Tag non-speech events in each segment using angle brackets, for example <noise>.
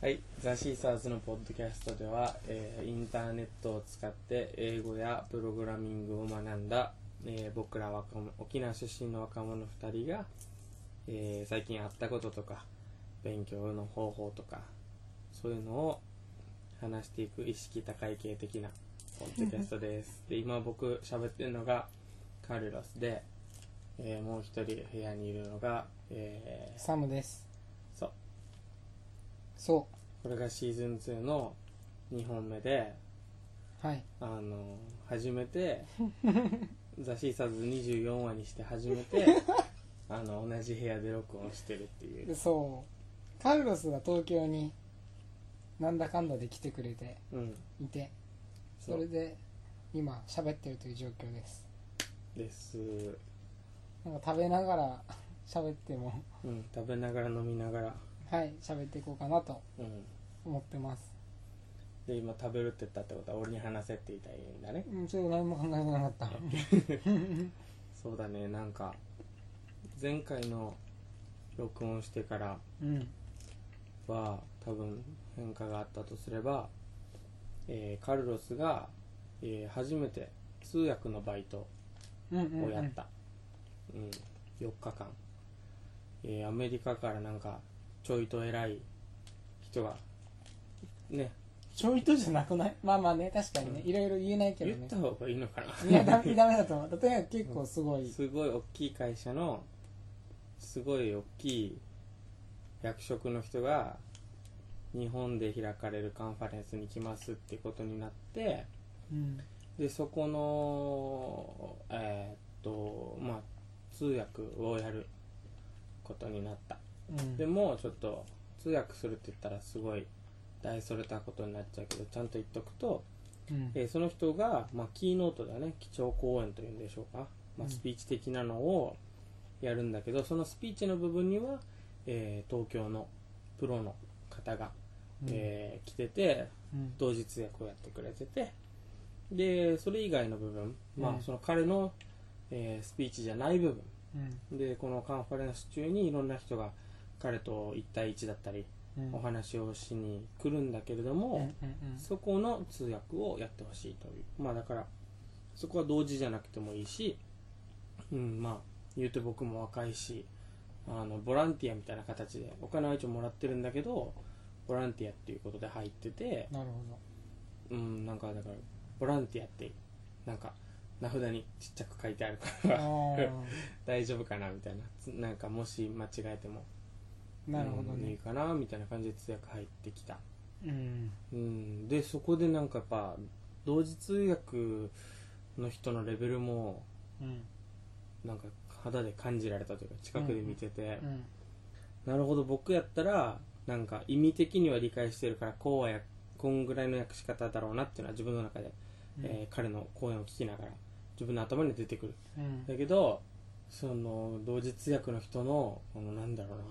はい、ザ・シーサーズのポッドキャストでは、えーインターネットを使って英語やプログラミングを学んだ、えー僕ら若者沖縄出身の若者2人が、えー最近あったこととか勉強の方法とかそういうのを話していく意識高い系的なポッドキャストです。<laughs> で今僕喋ってるのがカルロスで、えーもう一人部屋にいるのが、えーサムですそこれがシーズン2の2本目でうはい。あの初めてザ・シーサーズ24話にして初めて <laughs> あの同じ部屋で録音してるっていう。でそう。カルロスが東京になんだかんだで来てくれてうん。いてそそうれで今喋ってるという状況です。です、なんか食べながら喋っても。うん、食べながら飲みながらはい喋っていこうかなとうん。思ってます。で今食べるって言ったってこと？は俺に話せって言いたいんだね。うんちょっと何も考えてなかった。<laughs> そうだね。なんか前回の録音してからうん。は多分変化があったとすれば、えーカルロスが、えー初めて通訳のバイトうんうんうん。をやった、うん。4日間、えーアメリカからなんかちょいと偉い人がね。ちょいとじゃなくない？まあまあね確かにね。うん。いろいろ言えないけどね。言った方がいいのかな。いやダメダメだと思う。例えば結構すごい。すごい大きい会社のすごい大きい役職の人が日本で開かれるカンファレンスに来ますってことになってうん。でそこのえーっとまあ通訳をやることになったうん。でもちょっと通訳するって言ったらすごい大それたことになっちゃうけどちゃんと言っとくと、うん。えーその人が、まあ、キーノートだね。基調講演というんでしょうか、まあ、うん。スピーチ的なのをやるんだけど、そのスピーチの部分には、えー東京のプロの方が、うん。えー来ててうん。同時通訳をやってくれてて。でそれ以外の部分、まあ、うん。その彼の、えースピーチじゃない部分。うん。でこのカンファレンス中にいろんな人が彼と1対1だったりうん。お話をしに来るんだけれども、そこの通訳をやってほしいという。まあだからそこは同時じゃなくてもいいしうんまあ言うて僕も若いしあのボランティアみたいな形でお金は一応もらってるんだけどボランティアっていうことで入っててなるほうんなんかだからボランティアってなんか名札にちっちゃく書いてあるから <laughs> 大丈夫かなみたいな。つなんかもし間違えても。あなるほどうんいいねかなみたいな感じで通訳入ってきた。うん。うん、でそこでなんかやっぱ同時通訳の人のレベルもうん。なんか肌で感じられたというか近くで見てて、うんなるほど僕やったらなんか意味的には理解してるからこうはやこんぐらいの訳し方だろうなっていうのは自分の中で、えー彼の講演を聞きながら自分の頭に出てくる。うん。だけどその同時通訳の人のこのなんだろうな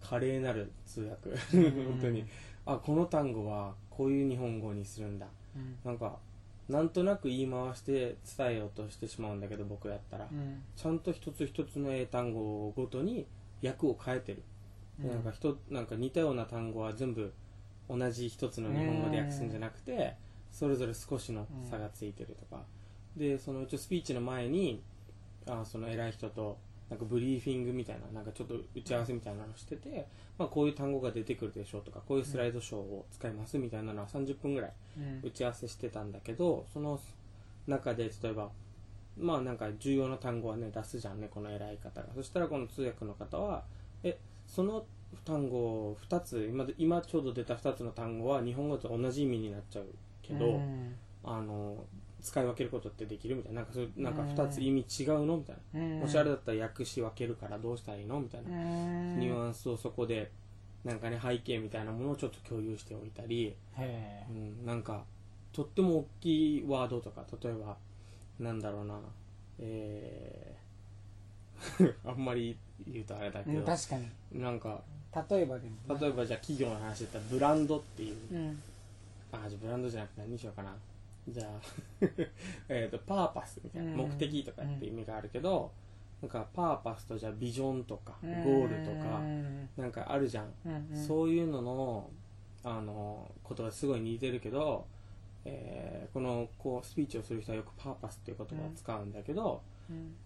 華麗なる通訳。本当に。あこの単語はこういう日本語にするんだ。うん。なんかなんとなく言い回して伝えようとしてしまうんだけど僕やったら、うん。ちゃんと一つ一つの英単語ごとに訳を変えてる、でなんかなんか似たような単語は全部同じ一つの日本語で訳すんじゃなくてそれぞれ少しの差がついてるとか、でその一応スピーチの前にあその偉い人となんかブリーフィングみたいななんかちょっと打ち合わせみたいなのをしてて、まあ、こういう単語が出てくるでしょうとかこういうスライドショーを使いますみたいなのは30分ぐらいうん。打ち合わせしてたんだけどその中で例えばまあなんか重要な単語はね出すじゃんねこの偉い方が。そしたらこの通訳の方はえその単語2つ今で今ちょうど出た2つの単語は日本語と同じ意味になっちゃうけど、うん。あの使い分けることってできるみたいな。なんかそういうなんか2つ意味違うのみたいな、うんもしあれだったら訳し分けるからどうしたらいいのみたいな、うんニュアンスをそこでなんかね背景みたいなものをちょっと共有しておいたり、へうん、なんかとっても大きいワードとか例えばなんだろうな。えー <laughs> あんまり言うとあれだえけど、うん確かに。なんか例えばでも例えばじゃあ企業の話だったらブランドっていう、うん。あじゃあブランドじゃなくて何にしようかなじゃあ <laughs> えっとパーパスみたいな、うん。目的とかって意味があるけど、なんかパーパスとじゃあビジョンとかうん。ゴールとか、なんかあるじゃん、そういうののあの言葉すごい似てるけど、えーこのこうスピーチをする人はよくパーパスっていう言葉を使うんだけど、うん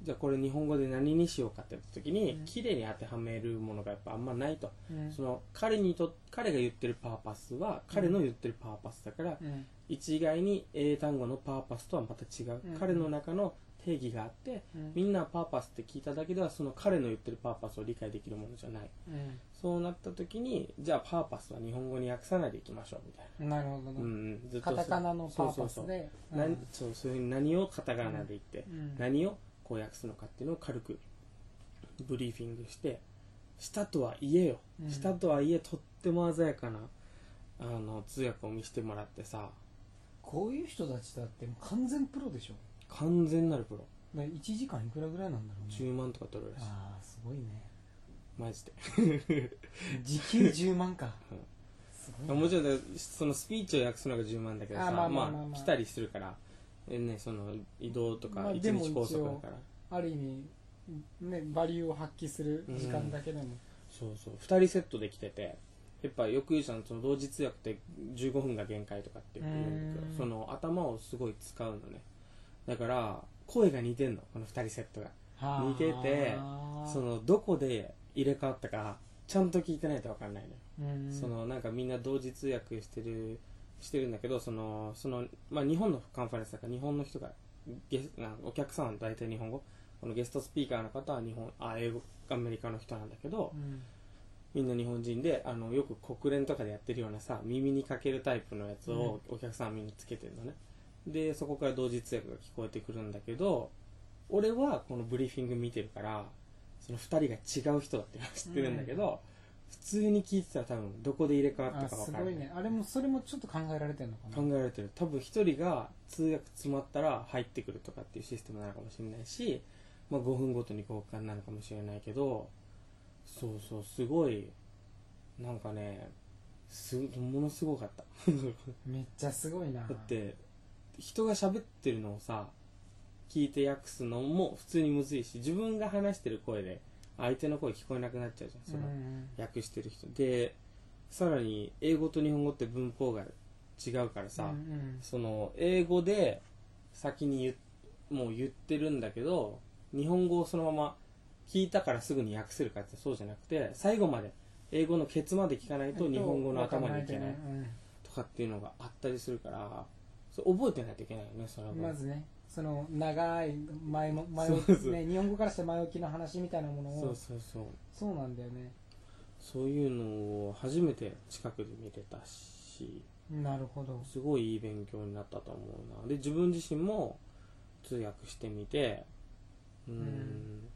じゃあこれ日本語で何にしようかって言った時に、うん。綺麗に当てはめるものがやっぱあんまないと、うん。その彼にと彼が言ってるパーパスは彼の言ってるパーパスだから、うん。一概に英単語のパーパスとはまた違う、うん。彼の中の定義があってうん。みんなパーパスって聞いただけではその彼の言ってるパーパスを理解できるものじゃない。うん。そうなった時にじゃあパーパスは日本語に訳さないでいきましょうみたいな。るほどな、うな、ん、ずっとカタカナのパーパそうそうそう。スで何そうそういうふうに何をカタカナで言って、うん。何をこう訳すのかっていうのを軽くブリーフィングしてしたとはいえよ、うん。したとはいえとっても鮮やかなあの通訳を見せてもらってさ。こういう人たちだって完全プロでしょ。完全なるプロ。だ1時間いくらぐらいなんだろうね。10万とか取るらしい。ああすごいね。マジで。時給10万か。<laughs> うん。もちろんそのスピーチを訳すのが10万だけどさあ。まあ来たりするからえねその移動とか一日拘束だから、ある意味ねバリューを発揮する時間だけでも、そうそう。2人セットで来ててやっぱよく言うじゃんその同時通訳って15分が限界とかって言うんだけうん。どその頭をすごい使うのね。だから声が似てんのこの2人セットが。はあ。似ててそのどこで入れ替わったかちゃんと聞いてないと分かんないのよ。うん。そのなんかみんな同時通訳してるしてるんだけどそのその、まあ、日本のカンファレンスだから日本の人がゲお客さんは大体日本語。このゲストスピーカーの方は日本あ英語アメリカの人なんだけどうん。みんな日本人であのよく国連とかでやってるようなさ耳にかけるタイプのやつをお客さんはみんなつけてるのね、でそこから同時通訳が聞こえてくるんだけど俺はこのブリーフィング見てるからその2人が違う人だって知ってるんだけど、普通に聞いてたら多分どこで入れ替わったあか分からない。すごいね。あれもそれもちょっと考えられてるのかな。考えられてる。多分一人が通訳詰まったら入ってくるとかっていうシステムなのかもしれないし、まあ、5分ごとに交換なのかもしれないけどそうそうすごいなんかねすものすごかった。<laughs> めっちゃすごいな。だって人が喋ってるのをさ聞いて訳すのも普通にむずいし自分が話してる声で相手の声聞こえなくなっちゃうじゃんその、うん訳してる人。でさらに英語と日本語って文法が違うからさ、うんうん。その英語で先に言もう言ってるんだけど日本語をそのまま聞いたからすぐに訳せるかってそうじゃなくて最後まで英語のケツまで聞かないと日本語の頭にいけないうん。とかっていうのがあったりするからそれ覚えてないといけないよねその分。まずねその長い前も前置きそうそう。ね日本語からして前置きの話みたいなものを。そうそうそう。そうなんだよね。そういうのを初めて近くで見れたし。なるほど。すごいいい勉強になったと思うな。で自分自身も通訳してみてうんうん。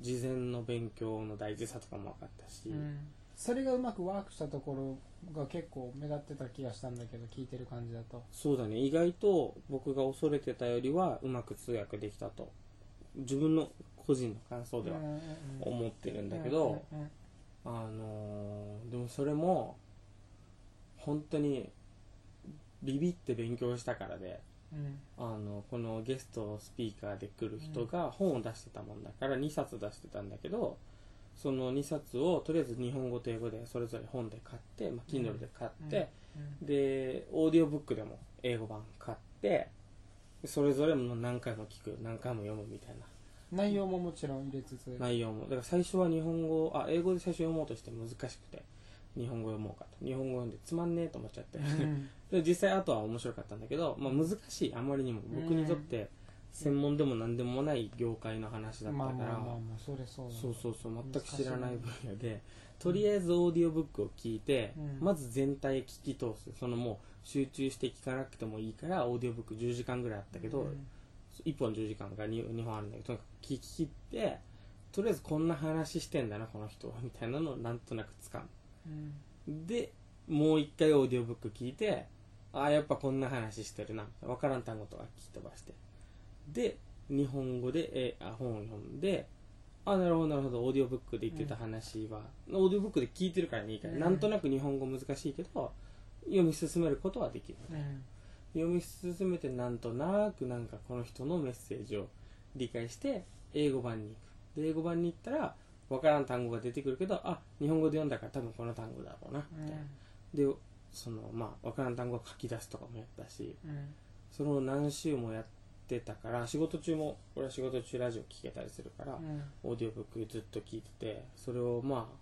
事前の勉強の大事さとかも分かったし、うんそれがうまくワークしたところが結構目立ってた気がしたんだけど聞いてる感じだと。そうだね。意外と僕が恐れてたよりはうまく通訳できたと。自分の個人の感想では思ってるんだけど、あのーでもそれも本当にビビって勉強したからでうん。あのこのゲストスピーカーで来る人が本を出してたもんだから2冊出してたんだけどその2冊をとりあえず日本語と英語でそれぞれ本で買って、まあ、Kindle で買って、でオーディオブックでも英語版買ってそれぞれも何回も聞く何回も読むみたいな。内容ももちろん入れつつ。内容も。だから最初は日本語あ英語で最初読もうとして難しくて日本語読もうかと。日本語読んでつまんねえと思っちゃって、うん。<laughs> で実際あとは面白かったんだけど、まあ、難しい。あまりにも僕にとって専門でも何でもない業界の話だったから、そうだそうそうそう全く知らない分野で。とりあえずオーディオブックを聞いて、うん。まず全体聞き通す。そのもう集中して聞かなくてもいいからオーディオブック10時間ぐらいあったけど、うん。1本10時間が 2, 2本あるんだけどとにかく聞き切ってとりあえずこんな話してんだなこの人はみたいなのをなんとなく掴む。うん。でもう一回オーディオブック聞いてああやっぱこんな話してるな分からん単語とか聞き飛ばしてで日本語で、えーあ本を読んであなるほどなるほどオーディオブックで言ってた話は、オーディオブックで聞いてるからねいいから、うん。なんとなく日本語難しいけど読み進めることはできる。うん。読み進めてなんとなくなんかこの人のメッセージを理解して英語版に行く。で英語版に行ったら分からん単語が出てくるけどあ日本語で読んだから多分この単語だろうなみたいな。でそのまあ分からん単語を書き出すとかもやったしうん。それを何週もやってたから仕事中も俺は仕事中ラジオ聞けたりするから、うん。オーディオブックずっと聞いててそれをまあ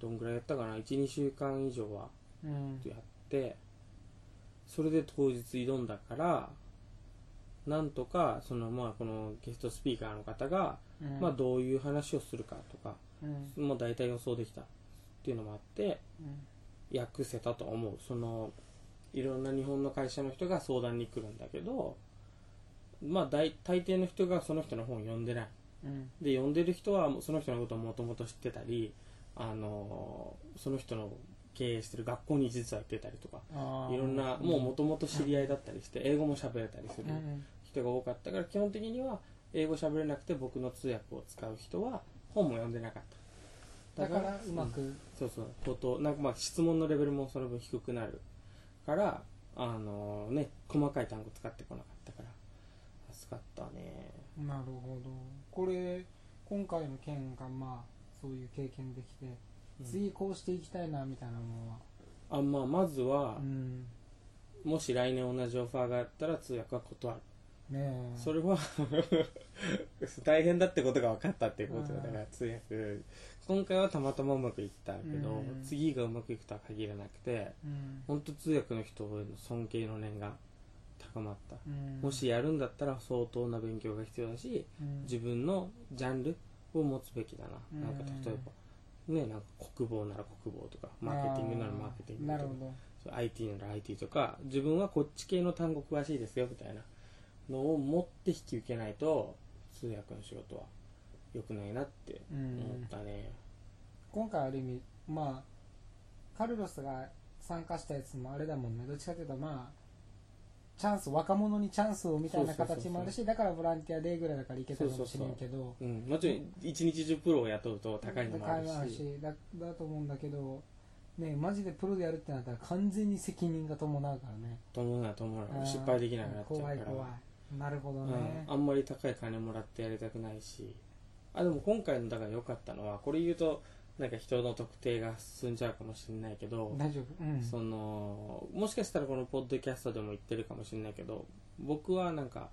どんぐらいやったかな？12週間以上はうん。やってそれで当日挑んだからなんとかそのまあこのゲストスピーカーの方が、うん。まあどういう話をするかとかうん。もう大体予想できたっていうのもあって訳せたと思う。そのいろんな日本の会社の人が相談に来るんだけどまあ大大抵の人がその人の本を読んでない。うん。で読んでる人はその人のことをもともと知ってたりあのその人の経営してる学校に実は行ってたりとかいろんなもうもともと知り合いだったりして英語も喋れたりするうん人が多かったから基本的には英語喋れなくて僕の通訳を使う人は本も読んでなかった。だからうまくそうそう。ことなんかまあ質問のレベルもその分低くなるからあのね細かい単語使ってこなかったから助かったね。なるほど。これ今回の件がまあそういう経験できて、うん。次こうしていきたいなみたいなのは？あまあまずはう、ん。もし来年同じオファーがあったら通訳は断る。ねえ。それは <laughs> 大変だってことが分かったっていうことだから通訳。今回はたまたまうまくいったけど、うん。次がうまくいくとは限らなくてうん。本当通訳の人への尊敬の念が高まった、うん。もしやるんだったら相当な勉強が必要だしうん。自分のジャンルを持つべきだな、うん。なんか例えばねなんか国防なら国防とかマーケティングならマーケティングとか IT なら IT とか自分はこっち系の単語詳しいですよみたいなのを持って引き受けないと通訳の仕事は良くないなってうん思ったね、今回ある意味まあカルロスが参加したやつもあれだもんね。どっちかというとまあチャンス若者にチャンスをみたいな形もあるしだからボランティアデーぐらいだからいけたかもしれんけどうん、もちろん一日中プロを雇うと高いのもある高いのもあるししだだと思うんだけどねマジでプロでやるってなったら完全に責任が伴うからね。伴うな伴う。失敗できなくなっちゃうから。怖い怖い。なるほどね。うん、あんまり高い金もらってやりたくないし。あでも今回のだから良かったのはこれ言うとなんか人の特定が進んじゃうかもしれないけど、大丈夫。うん。そのもしかしたらこのポッドキャストでも言ってるかもしれないけど僕はなんか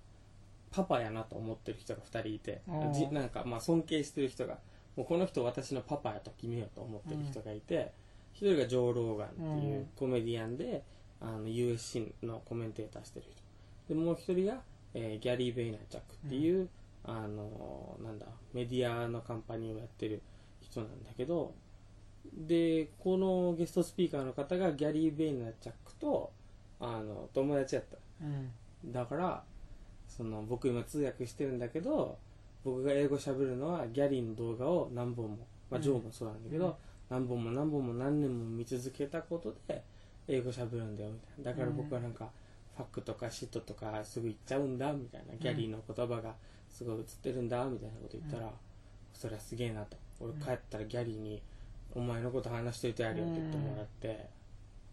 パパやなと思ってる人が2人いてじなんかまあ尊敬してる人がもうこの人私のパパやと決めようと思ってる人がいて、一人がジョー・ローガンっていううん。コメディアンで、あの USC のコメンテーターしてる人。でもう一人が、えーギャリー・ベイナーチャックっていう、あのなんだメディアのカンパニーをやってる人なんだけどでこのゲストスピーカーの方がギャリー・ベイナーチャックとあの友達やった。うん。だからその僕今通訳してるんだけど僕が英語喋るのはギャリーの動画を何本も、まあ、うん。ジョーもそうなんだけど、何本も何本も何年も見続けたことで英語喋るんだよみたいな。だから僕はなんか、ファックとかシットとかすぐ言っちゃうんだみたいな。ギャリーの言葉がすごい映ってるんだみたいなこと言ったら、それはすげえなと俺帰ったらギャリーにお前のこと話しといてやるよって言ってもらって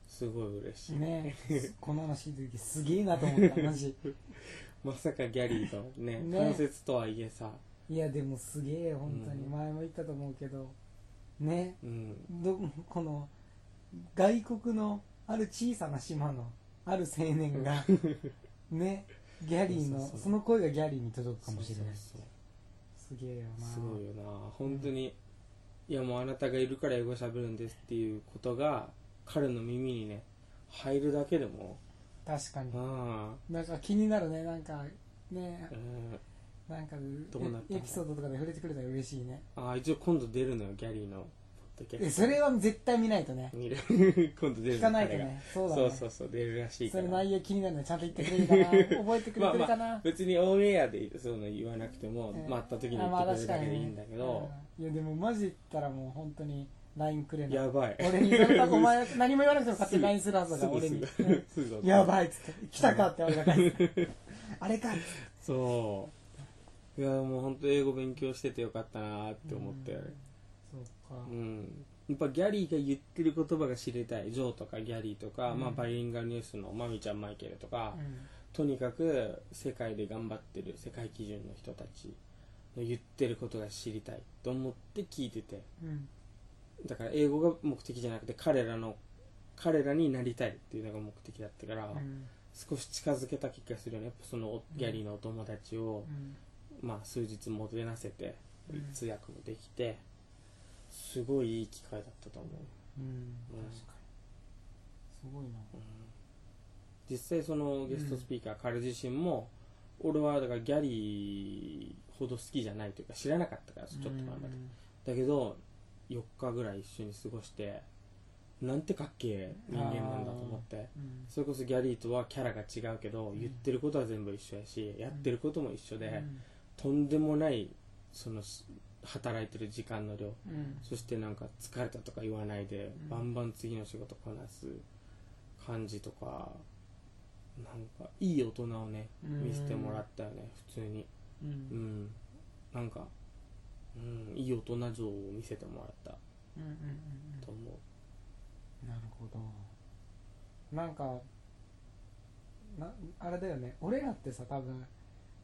すごい嬉しい、ねこの話聞いた時すげえなと思ったマジ。<laughs> まさかギャリーとねね関節とはいえさ。いやでもすげえ本当に。うん。前も言ったと思うけど。ねうん。どこの外国のある小さな島のある青年が <laughs> ねギャリーのそうそうそう。その声がギャリーに届くかもしれない。そうそうすげえよな。すごいよな。本当に、いやもうあなたがいるから英語喋るんですっていうことが彼の耳にね入るだけでも。確かに。あなんか気になるね。なんかね。あ、うん、なんかエピソードとかで触れてくれたら嬉しいね。ああ一応今度出るのよギャリーのドキャえストそれは絶対見ないとね。見る。<laughs> 今度出るの聞かないとね。そうだね。そうそうそう出るらしいから。それ内容気になるねちゃんと言ってくれるかな <laughs> 覚えてくれてるかな、別にオンエアでそういうの言わなくても、ええまあ、会った時に言ってくれるだけでいいんだけど、うん。いやでもマジ言ったらもう本当に LINE くれない。やばい。俺にそれ多分お前何も言わなくても勝手に LINE するはずだから俺に。<laughs> すぐすぐ。うんやばいっつって。来たかって俺が返す。あれかっつってそう。いやもう本当英語勉強しててよかったなって思って。うんそうん。やっぱギャリーが言ってる言葉が知りたい。ジョーとかギャリーとか、うん。まあ、バイリンガルニュースのマミちゃんマイケルとか、うん。とにかく世界で頑張ってる世界基準の人たちの言ってることが知りたいと思って聞いてて。うん。だから英語が目的じゃなくて彼らの彼らになりたいっていうのが目的だったから、うん。少し近づけた気がするよね。やっぱそのおギャリーのお友達を、うん。まあ数日もてなせてうん。通訳もできてすごいいい機会だったと思う、うん。うん確かに。すごいな。うん。実際そのゲストスピーカー、彼自身も俺はだからギャリーほど好きじゃないというか知らなかったからちょっと前まで、だけど4日ぐらい一緒に過ごしてなんてかっけえ人間なんだと思って。うん。それこそギャリーとはキャラが違うけど、言ってることは全部一緒やしやってることも一緒で、うん。とんでもないそのし働いてる時間の量。うん。そしてなんか疲れたとか言わないで、うん。バンバン次の仕事こなす感じとかなんかいい大人をねうん。見せてもらったよね普通に。ううん。んなんか、うん、いい大人像を見せてもらった。うんうんうん。と思う。なるほど。なんかなあれだよね。俺らってさ多分、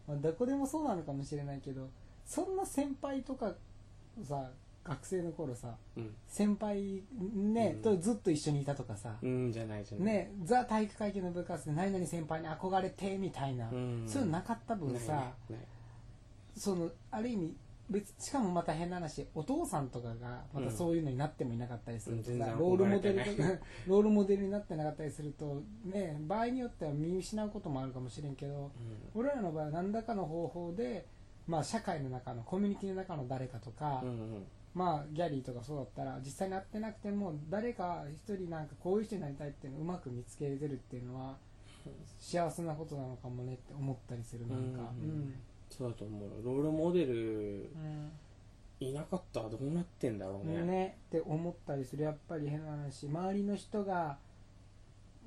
まあ、どこでもそうなのかもしれないけどそんな先輩とかさ学生の頃さうん。先輩ね、うん。とずっと一緒にいたとかさ、うんじゃないじゃない。ねザ体育会系の部活で何々先輩に憧れてみたいな、うん。そういうのなかった分さ、ないない。そのある意味別しかもまた変な話お父さんとかがまたそういうのになってもいなかったりするとさ、うん全然ロールモデル憧れてな <laughs> ロールモデルになってなかったりするとね場合によっては見失うこともあるかもしれんけど俺らの場合は何らかの方法で、まあ、社会の中のコミュニティの中の誰かとか、うんうん。まあギャリーとかそうだったら実際に会ってなくても誰か一人なんかこういう人になりたいっていうのをうまく見つけれてるっていうのは幸せなことなのかもねって思ったりするなんか。うんうんそうだと思うロールモデルうん。いなかったらどうなってんだろうね。ね。って思ったりする。やっぱり変な話周りの人が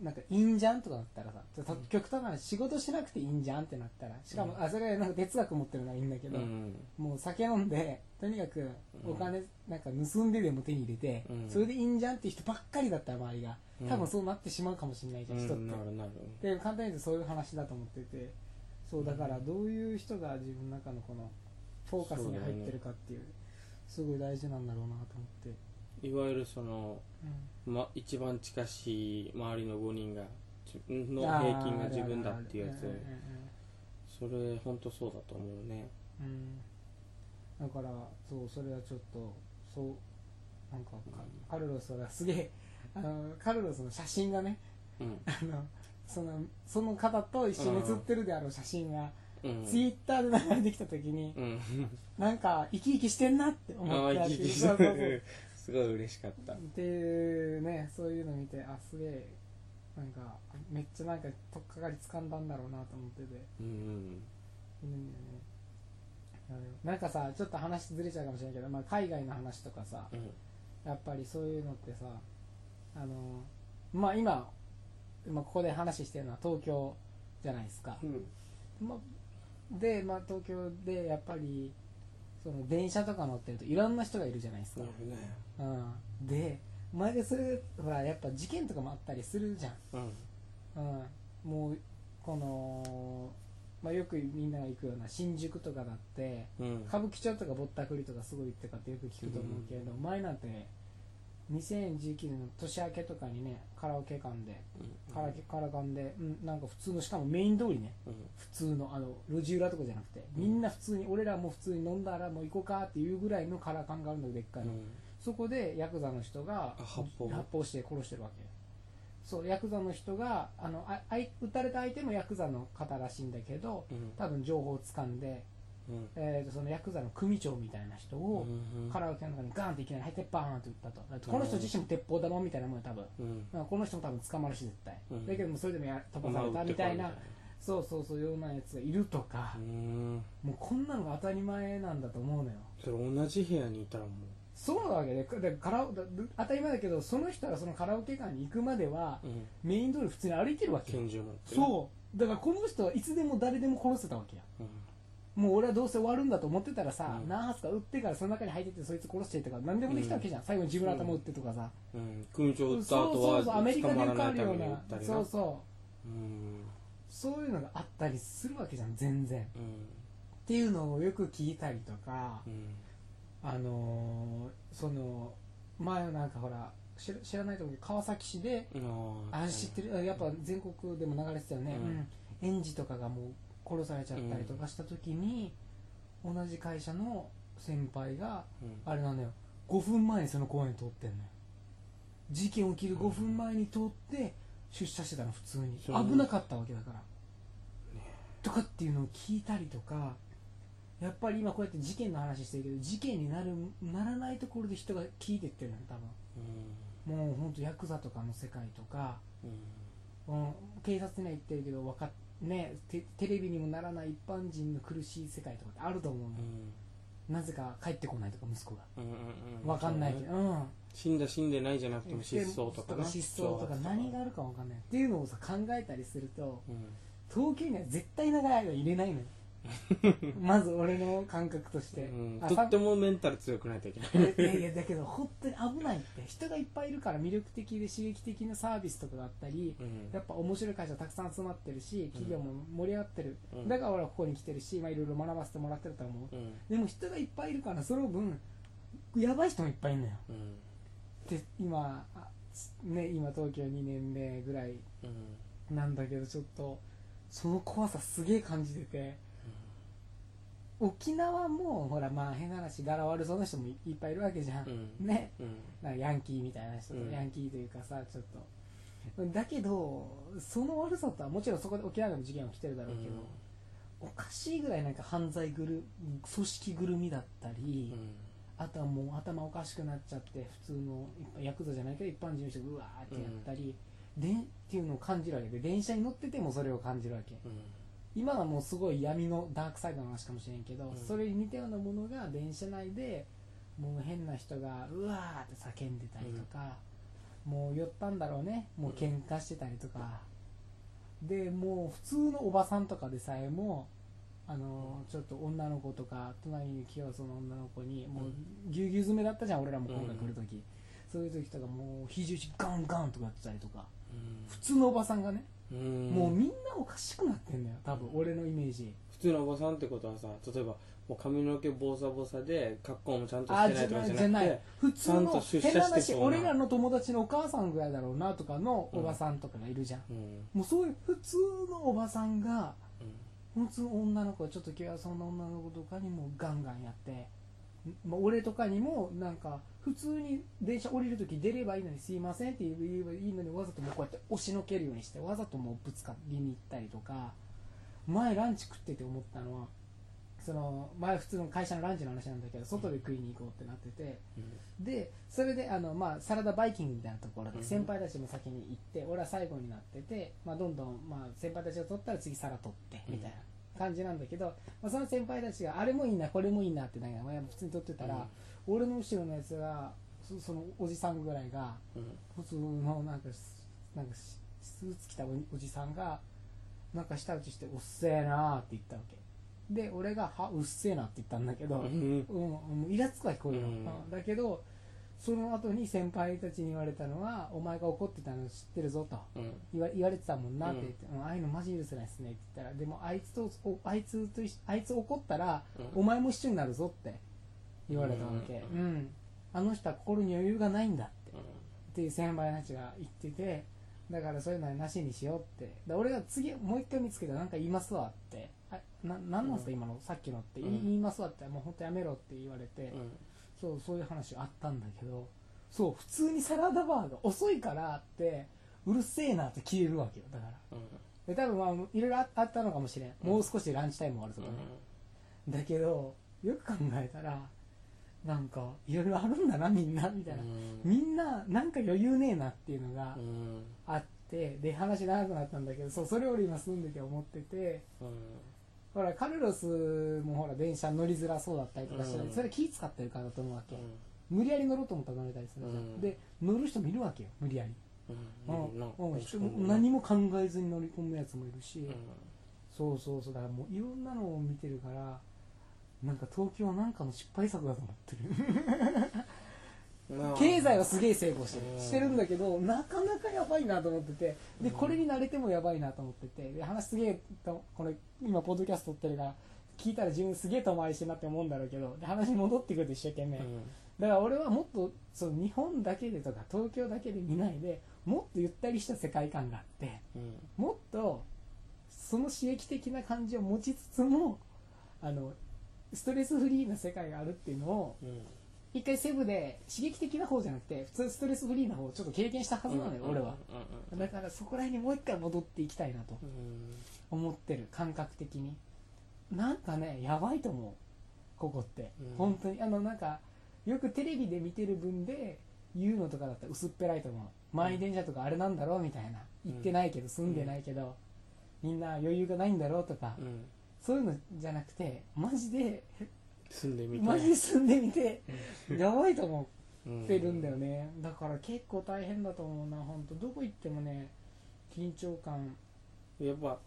なんかいいんじゃんとかだったらさた極端な話仕事しなくていいんじゃんってなったらしかも、うんあそれなんか哲学持ってるのはいいんだけど、うん。もう酒飲んでとにかくお金なんか盗んででも手に入れて、うん。それでいいんじゃんっていう人ばっかりだったら周りがうん。多分そうなってしまうかもしれないじゃん、人って。で簡単に言うとそういう話だと思っててそうだからどういう人が自分の中のこのフォーカスに入ってるかっていうすごい大事なんだろうなと思って、いわゆるその、ま、一番近しい周りの5人が自分の平均が自分だっていうやつ。それ本当そうだと思うね。うん。だからそうそれはちょっとそうなんかカカルロスがすげえあのカルロスの写真がねうん。あのそのその方と一緒に写ってるであろう写真が、うん。ツイッターで流れてきた時に、うん。なんか生き生きしてんなって思ああって生き生きそうすごい嬉しかった。っていうねそういうの見てあすげえなんかめっちゃなんかとっかかり掴んだんだろうなと思ってて。うんいいん。だよねなんかさちょっと話ずれちゃうかもしれないけど、まあ、海外の話とかさうん。やっぱりそういうのってさあのまあ今今ここで話してるのは東京じゃないですか、うん。まで、まあ、東京でやっぱりその電車とか乗ってるといろんな人がいるじゃないですか。な、るねうん、で前でそれほらやっぱ事件とかもあったりするじゃん、うん。うん、もうこの、まあ、よくみんなが行くような新宿とかだってうん。歌舞伎町とかぼったくりとかすごいってかってよく聞くと思うけれど、前なんて2019年の年明けとかにねカラオケ館でカラオケカラカンで、うん、なんか普通のしかもメイン通りねうん。普通のあの路地裏とかじゃなくてみんな普通に俺らも普通に飲んだらもう行こうかっていうぐらいのカラカンがあるのでっかいの、うん。そこでヤクザの人があ発砲発砲して殺してるわけそうヤクザの人があのああい撃たれた相手もヤクザの方らしいんだけどうん。多分情報をつかんで、うん。えーとそのヤクザの組長みたいな人を、うんカラオケの中にガーンっていきなり入ってバーンって撃ったと。この人自身も鉄砲玉みたいなもんよ多分。うん。まあこの人も多分捕まるし絶対、うん。だけどもそれでもや飛ばされたみたいな。そうそうそうようなやつがいるとか。う、ん。もうこんなのが当たり前なんだと思うのよ。それ同じ部屋にいたらもそうなわけででカラ当たり前だけどその人がそのカラオケ館に行くまではう、うん、メイン通り普通に歩いてるわけよ。拳銃持そう。だからこの人はいつでも誰でも殺せたわけやうんもう俺はどうせ終わるんだと思ってたらさ、うん。何発か撃ってからその中に入ってってそいつ殺してとか何でもできたわけじゃん、最後に自分の頭撃ってとかさ、うん。組長撃ったそう後そうそうアメリカでよくあるようななたりな。そうそう。うんそういうのがあったりするわけじゃん全然。っうん。ていうのをよく聞いたりとかうん。あのーその前なんかほら知ら知らないと思うけど川崎市でああ知ってるあやっぱ全国でも流れてたよね、うん。うん。園児とかがもう殺されちゃったりとかした時に、同じ会社の先輩がうん。あれなのよ。5分前にその公園通ってんのよ。事件起きる5分前に通って出社してたの普通に。危なかったわけだから、とかっていうのを聞いたりとかやっぱり今こうやって事件の話してるけど事件になるならないところで人が聞いてってるのよ多うん。分もうほんとヤクザとかの世界とか、うん。うん、警察には言ってるけどわかっねテテレビにもならない一般人の苦しい世界とかってあると思うの、うん。なぜか帰ってこないとか息子が。うんうんうん。わかんないけど、うん。死んだ死んでないじゃなくても失踪とかな失踪とか何があるかわかんない。っていうのをさ考えたりするとうん。東京には絶対長い間入れないのよ <laughs> まず俺の感覚として、うん。あとってもメンタル強くないといけない。いやいやだけど本当に危ないって。人がいっぱいいるから魅力的で刺激的なサービスとかがあったりうん。やっぱ面白い会社たくさん集まってるし企業も盛り上がってる、うん。だから俺はここに来てるしまあいろいろ学ばせてもらってると思う。うんでも人がいっぱいいるからその分やばい人もいっぱいいるのよ。うん。で今あね今東京2年目ぐらいうん。なんだけどちょっとその怖さすげえ感じてて沖縄もほらまあ変な話柄悪そうな人もいいっぱいいるわけじゃん、うん。ね。うん。なんかヤンキーみたいな人と、うん。ヤンキーというかさちょっと。だけどその悪さとはもちろんそこで沖縄でも事件は来てるだろうけど、おかしいぐらいなんか犯罪ぐる組織ぐるみだったり、あとはもう頭おかしくなっちゃって普通のヤクザじゃないけど一般人の人がうわーってやったり、でん。っていうのを感じるわけ。で電車に乗っててもそれを感じるわけ。うん今はもうすごい闇のダークサイドの話かもしれんけど、うん。それに似たようなものが電車内でもう変な人がうわーって叫んでたりとか、もう酔ったんだろうね。もう喧嘩してたりとか、でもう普通のおばさんとかでさえもあのちょっと女の子とか隣に来ようその女の子にもうぎゅうぎゅう詰めだったじゃん俺らも今回来る時、そういう時とかもう肘打ちガンガンとかやってたりとか。普通のおばさんがね、うんもうみんなおかしくなってんだよ。多分俺のイメージ。普通のおばさんってことはさ例えばもう髪の毛ボサボサで格好もちゃんとしあてないとかじゃなくて普通のと出社変な話してそうな。俺らの友達のお母さんぐらいだろうなとかのおばさんとかがいるじゃん、うん。もうそういう普通のおばさんがうん。普通の女の子ちょっと気がそんな女の子とかにもガンガンやって、まあ、俺とかにもなんか普通に電車降りるとき出ればいいのにすいませんって言えばいいのにわざともうこうやって押しのけるようにしてわざともうぶつかりに行ったりとか前ランチ食ってて思ったのはその前普通の会社のランチの話なんだけど外で食いに行こうってなっててでそれであの、まあ、サラダバイキングみたいなところうん。で先輩たちも先に行って俺は最後になってて、まあ、どんどん、まあ、先輩たちが取ったら次皿取ってみたいな感じなんだけど、まあ、その先輩たちがあれもいいなこれもいいなってなんかまあ普通に取ってたら、俺の後ろのやつがそそのおじさんぐらいがうん。普通のなんかなんかスーツ着たおおじさんがなんか舌打ちして「うっせえな」って言ったわけ。で俺が「はうっせえな」って言ったんだけど、うん。うん、もうイラつくわこういうの、うん。うんだけどその後に先輩たちに言われたのは「お前が怒ってたの知ってるぞ」と。うん。言わ言われてたもんなって言って、うんああいうのマジ許せないですねって言ったらでもあいつとおあいつとあいつ怒ったら、うん。お前も一緒になるぞって言われたわけ、ううん。あの人は心に余裕がないんだって。っていう先輩たちが言っててだからそういうのはなしにしようって。で俺が次もう一回見つけたら何か言いますわって。あななんなんすか、うん。今のさっきのって、うん。言いますわって。もう本当やめろって言われて、うん。そうそういう話あったんだけど。そう普通にサラダバーが遅いからってうるせえなって消えるわけよ。だから。うん。で多分まあいろいろああったのかもしれん、もう少しでランチタイム終わるとかね、だけどよく考えたらなんかいろいろあるんだなみんなみたいな、みんななんか余裕ねえなっていうのがうん。あってで話長くなったんだけどそうそれを俺今住んでて思ってて。うん。ほらカルロスもほら電車乗りづらそうだったりとかして、うん。それ気使ってるからだと思うわけ、無理やり乗ろうと思ったら乗れたりするじゃん、うん。で乗る人もいるわけよ無理やり、うん。何も考えずに乗り込むやつもいるし、うん。そうそうそう。だからもういろんなのを見てるからなんか東京はなんかの失敗作だと思ってる。まあ。経済はすげえ成功してる。うん。してるんだけどなかなかやばいなと思ってて。でこれに慣れてもやばいなと思ってて。で話すげえとこれ今ポッドキャスト撮ってるから聞いたら自分すげえ遠回りしてるなって思うんだろうけどで話に戻ってくると一生懸命、うん。だから俺はもっとその日本だけでとか東京だけで見ないでもっとゆったりした世界観があってうん。もっとその刺激的な感じを持ちつつもあのストレスフリーな世界があるっていうのをうん。一回セブで刺激的な方じゃなくて普通ストレスフリーな方をちょっと経験したはずなのよ、俺は。うんだからそこら辺にもう一回戻っていきたいなと。うん。思ってる感覚的に。なんかねやばいと思う。ここって、うん。本当に。あのなんかよくテレビで見てる分で言うのとかだったら薄っぺらいと思う。満員電車とかあれなんだろうみたいな。言ってないけど住んでないけど、みんな余裕がないんだろうとか、うんそういうのじゃなくてマジで住んでみたいマジで住んでみてうん。やばいと思うんってるんだよね。だから結構大変だと思うな本当どこ行ってもね緊張感。やっぱ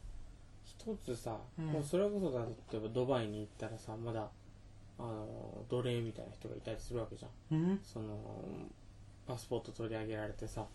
一つさ、うん。もうそれこそだ例えばドバイに行ったらさまだあの奴隷みたいな人がいたりするわけじゃん。うん。そのパスポート取り上げられてさ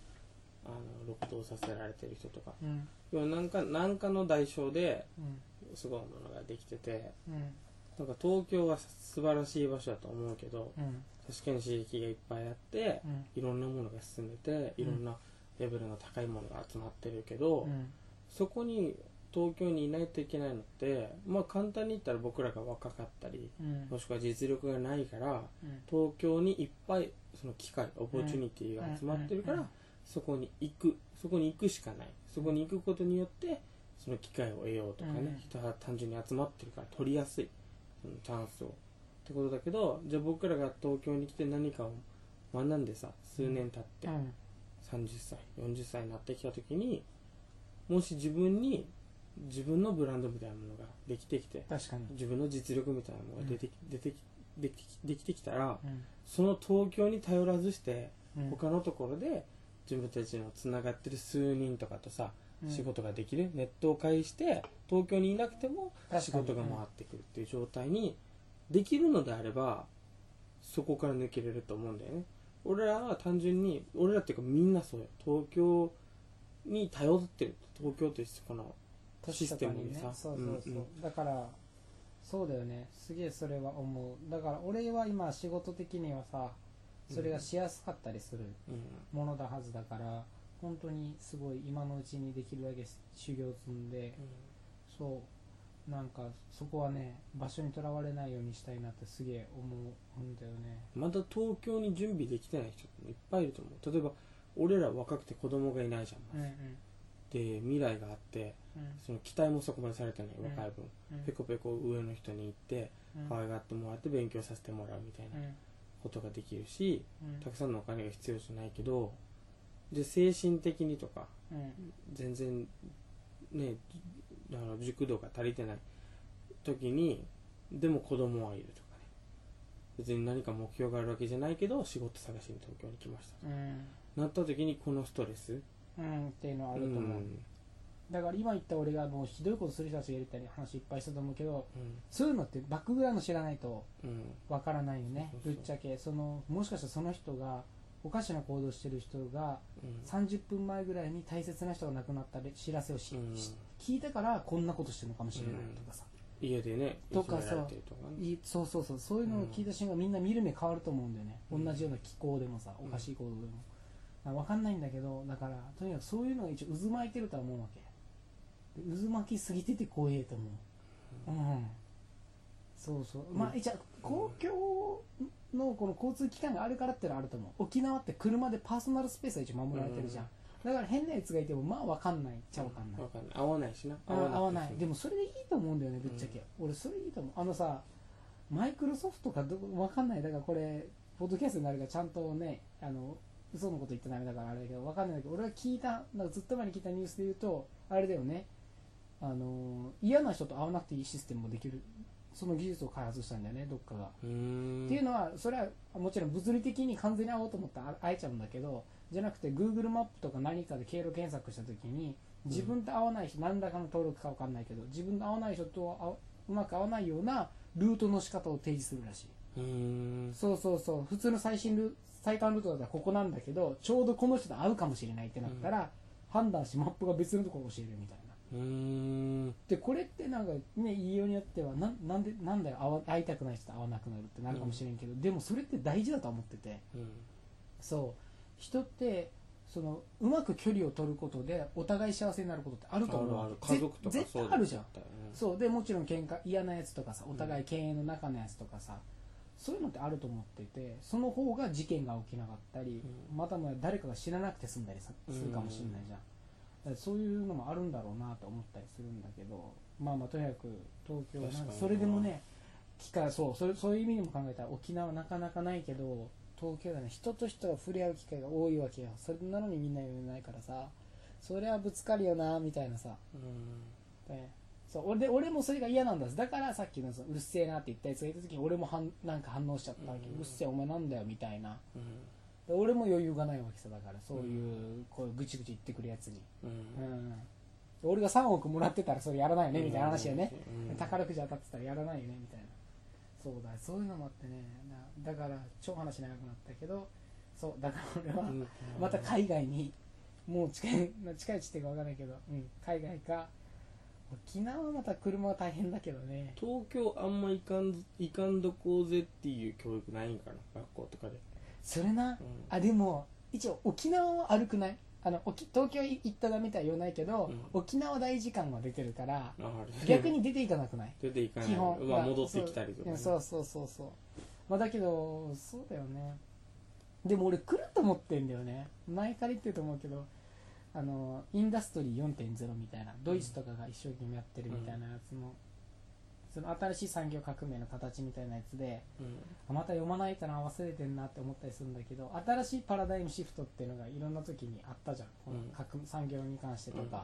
あの労働させられてる人とか。うん。要は何か何かの代償でうんすごいものができててうん。なんか東京は素晴らしい場所だと思うけどうん。確かに刺激がいっぱいあってうん。いろんなものが進んでていろんなレベルの高いものが集まってるけど、うん。そこに東京にいないといけないのってまあ簡単に言ったら僕らが若かったりうん。もしくは実力がないからうん。東京にいっぱいその機会オポチュニティが集まってるから、うん。うん。そこに行く。そこに行くしかない。そこに行くことによってその機会を得ようとかね、単純に集まってるから取りやすいそのチャンスを。ってことだけどじゃあ僕らが東京に来て何かを学んでさ数年経って、うん。30歳40歳になってきた時にもし自分に自分のブランドみたいなものができてきて確かに。自分の実力みたいなものが出てき、出てきできできてきたらうん。その東京に頼らずしてうん。他のところで自分たちのつながってる数人とかとさ、うん仕事ができる。ネットを介して東京にいなくても仕事が回ってくるっていう状態にできるのであればそこから抜けれると思うんだよね。俺らは単純に俺らっていうかみんなそうよ。東京に頼ってる。東京というこのシステムにさ。そうそうそう、うんだからそうだよね。すげえそれは思う。だから俺は今仕事的にはさそれがしやすかったりするうん。ものだはずだから本当にすごい今のうちにできるだけ修行積んでそうなんかそこはね場所にとらわれないようにしたいなってすげえ思うんだよね。まだ東京に準備できてない人もいっぱいいると思う。例えば俺ら若くて子供がいないじゃん、うんうん。で未来があってうん。その期待もそこまでされてないうん。若い分、うん。ペコペコ上の人に行ってうん。可愛がってもらって勉強させてもらうみたいなうん。ことができるしうん。たくさんのお金が必要じゃないけどで精神的にとかうん。全然ねあの熟度が足りてない時にでも子供はいるとかね。別に何か目標があるわけじゃないけど仕事探しに東京に来ましたうん。なった時にこのストレス。うんっていうのはあうると思う、ん。だから今言った俺がもうひどいことする人たちがいるって話いっぱいしたと思うけどうん。そういうのってバックグラウンド知らないとうん。わからないよね。ぶっちゃけ。そのもしかしたらその人がおかしな行動してる人がうん。30分前ぐらいに大切な人が亡くなった知らせをし、うん。し聞いたからこんなことしてるのかもしれないとかさ、家でねとかいじめられてるとかね。いそうそうそう。そういうのを聞いた瞬間みんな見る目変わると思うんだよね、うん。同じような気候でもさおかしい行動でも、あ分かんないんだけどだからとにかくそういうのが一応渦巻いてるとは思うわけ。で渦巻きすぎてて怖えと思う。うん。そうそう。まあ一応公共のこの交通機関があるからってのはあると思う。沖縄って車でパーソナルスペースが一応守られてるじゃん、だから変なやつがいてもまあ分かんない。っちゃ分かんない、わかんな。い合わない。しなあ合わない。でももそれでいいと思うんだよねぶっちゃけ、俺それいいと思う。あのさマイクロソフトかどわかんない。だからこれポッドキャストになるからちゃんとねあの嘘のこと言ったらダメだからあれだけどわかんないけど俺は聞いたなんかずっと前に聞いたニュースで言うとあれだよね。あの嫌な人と会わなくていいシステムもできるその技術を開発したんだよねどっかが、っていうのはそれはもちろん物理的に完全に会おうと思ったら会えちゃうんだけどじゃなくて Google マップとか何かで経路検索した時に自分と合わない人、何らかの登録か分かんないけど自分と合わない人とあうまく合わないようなルートの仕方を提示するらしい。そうそうそう。普通の最新ル最短ルートだったらここなんだけどちょうどこの人と会うかもしれないってなったら、判断しマップが別のところを教えるみたいなうーん。でこれってなんかね言いようによってはななんでなんだよ会わ会いたくない人と会わなくなるってなるかもしれんけど、でもそれって大事だと思ってて。うん。そう。人ってそのうまく距離を取ることでお互い幸せになることってあると思う。あるある。家族とかぜ絶対あるじゃん。ね。そう。でもちろん喧嘩嫌なやつとかさお互い経営の中のやつとかさ、そういうのってあると思っていてその方が事件が起きなかったり、うん。またもや誰かが死ななくて済んだりさするかもしれないじゃん、そういうのもあるんだろうなと思ったりするんだけどまあまあとにかく東京はなん確かそれでもね機会そうそれそういう意味でも考えたら沖縄はなかなかないけど東京だね人と人が触れ合う機会が多いわけよ。それなのにみんな言えないからさ。それはぶつかるよなみたいなさ。うん。ね。そう俺で俺もそれが嫌なんだだからさっきのそのうるせえなって言ったやつがいた時に俺もはんなんか反応しちゃったわけ、ううんるせえお前なんだよみたいな。うん。で俺も余裕がないわけさだからそういうこうぐちぐち言ってくるやつに、うん。うん。俺が3億もらってたらそれやらないよねみたいな話やね、うん。宝くじ当たってたらやらないよねみたいな。そうだそういうのもあってね。なだから超話長くなったけどそうだから俺はうん。また海外にもう近いまあ近いうちっていうか分かんないけど、うん、海外か。沖縄はまた車は大変だけどね。東京あんま行かん行かんどこうぜっていう教育ないんかな学校とかで、それな、うん。あでも一応沖縄は歩くない？あの沖東京行ったダメとは言わないけど、うん。沖縄大時間は出てるから逆に出ていかなくない？出ていかない。基本。まあ戻ってきたりとかね、そうそうそうそう。まあだけどそうだよね。でも俺来ると思ってんだよね。前から言ってると思うけどあのインダストリー4.0みたいなドイツとかが一生懸命やってるみたいなやつの、その新しい産業革命の形みたいなやつでうん。また読まないとな忘れてんなって思ったりするんだけど新しいパラダイムシフトっていうのがいろんな時にあったじゃん。このうん。革産業に関してとか、うん。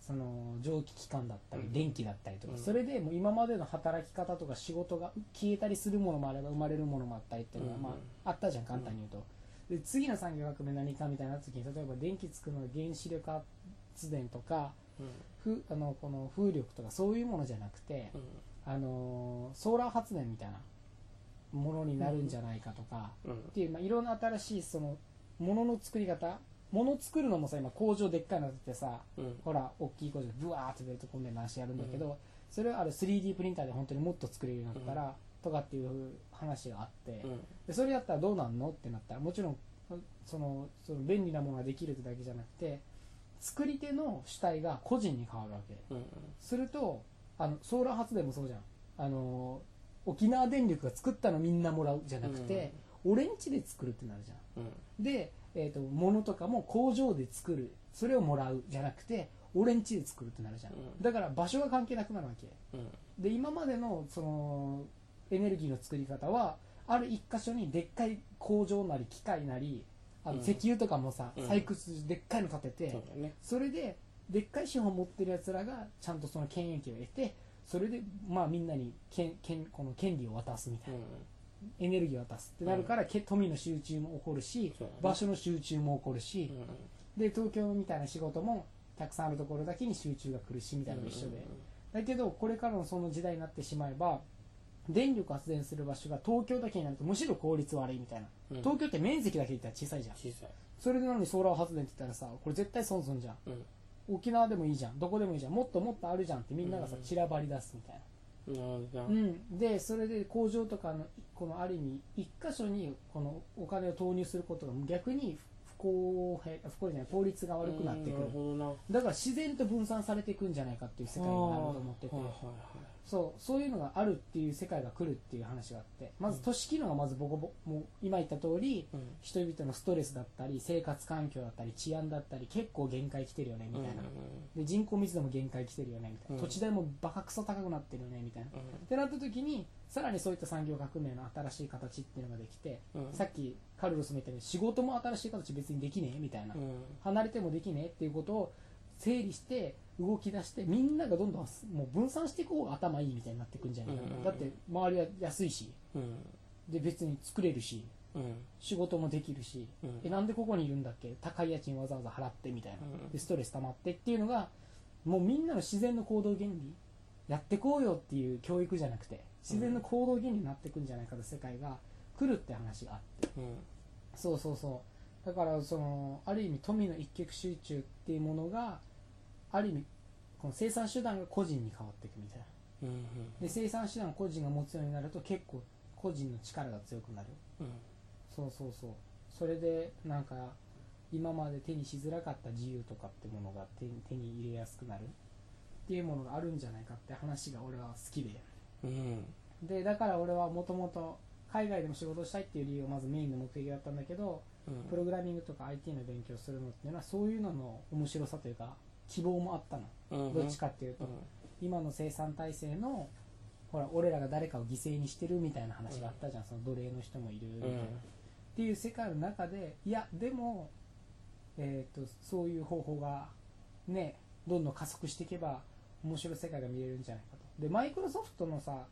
その蒸気機関だったりうん。電気だったりとか、うん。それでもう今までの働き方とか仕事が消えたりするものもあれば生まれるものもあったりっていうのが、うん。まあ、あったじゃん簡単に言うと、で次の産業革命何かみたいな時に例えば電気作るのは原子力発電とかうん。ふあのこの風力とかそういうものじゃなくて、うんあのソーラー発電みたいなものになるんじゃないかとか、うん。っていう、まあ、いろんな新しいそのものの作り方もの作るのもさ今工場でっかいのだってさうん。ほら大きい工場でブワーって出るとこんな話やるんだけど、それをあれ 3D プリンターで本当にもっと作れるようになったら、とかっていう話があって、うん。でそれやったらどうなんのってなったらもちろんそのその便利なものができるってだけじゃなくて作り手の主体が個人に変わるわけ。うん。するとあのソーラー発電もそうじゃん。あの沖縄電力が作ったのみんなもらうじゃなくて、俺んちで作るってなるじゃん。うん。で、えー、と物とかも工場で作る。それをもらうじゃなくて俺ん家で作るってなるじゃん、うん。だから場所が関係なくなるわけ。うん。で今までのそのエネルギーの作り方はある一箇所にでっかい工場なり機械なりあのうん。石油とかもさ、うん。採掘でっかいの建てて、それででっかい資本を持ってるやつらがちゃんとその権益を得てそれでまあみんなに権権この権利を渡すみたいな、エネルギーを渡すってなるから、け富の集中も起こるし、場所の集中も起こるし、うん。で東京みたいな仕事もたくさんあるところだけに集中が来るしみたいなのと一緒で、だけどこれからのその時代になってしまえば電力発電する場所が東京だけになるとむしろ効率悪いみたいな、うん。東京って面積だけで言ったら小さいじゃん。それでなのにソーラー発電って言ったらさこれ絶対損すんじゃん。うん沖縄でもいいじゃん。どこでもいいじゃん。もっともっとあるじゃんってみんながさうん散らばり出すみたいな、うん、でそれで工場とかのこのある意味一箇所にこのお金を投入することが逆に不公平不公平じゃない効率が悪くなってくなるるほどな。だから自然と分散されていくんじゃないかっていう世界があると思ってて。はいはいそうそういうのがあるっていう世界が来るっていう話があってまず都市機能がまずボコボコもう今言った通りはい人々のストレスだったり生活環境だったり治安だったり結構限界来てるよねみたいな、で人口密度も限界来てるよねみたいな、うん。土地代もバカクソ高くなってるよねみたいな、ってなった時にさらにそういった産業革命の新しい形っていうのができて、うん。うんさっきカルロスも言ったように仕事も新しい形別にできねえみたいな、うん。離れてもできねえっていうことを整理して動き出してみんながどんどんもう分散していく方が頭いいみたいになっていくんじゃないかな、うんうんうん。だって周りは安いしうん。で別に作れるしうん。仕事もできるし、うん。えなんでここにいるんだっけ？高い家賃わざわざ払ってみたいな、うんでストレス溜まってっていうのがもうみんなの自然の行動原理やってこうよっていう教育じゃなくて自然の行動原理になっていくんじゃないかと世界が来るって話があって。うん。そうそうそう。だからそのある意味富の一極集中っていうものがある意味この生産手段が個人に変わっていくみたいな。うんで生産手段を個人が持つようになると結構個人の力が強くなる。うん。そうそうそう。それでなんか今まで手にしづらかった自由とかってものが手に手に入れやすくなる。っていうものがあるんじゃないかって話が俺は好きで。うん。でだから俺はもともと海外でも仕事をしたいっていう理由がまずメインの目的だったんだけどうん。プログラミングとか IT の勉強するのっていうのはそういうのの面白さというか希望もあったの。うん。どっちかっていうと。今の生産体制のほら俺らが誰かを犠牲にしてるみたいな話があったじゃん、その奴隷の人もいるみたいな、っていう世界の中でいやでも、えー、とそういう方法がねどんどん加速していけば面白い世界が見れるんじゃないかと。でマイクロソフトのさ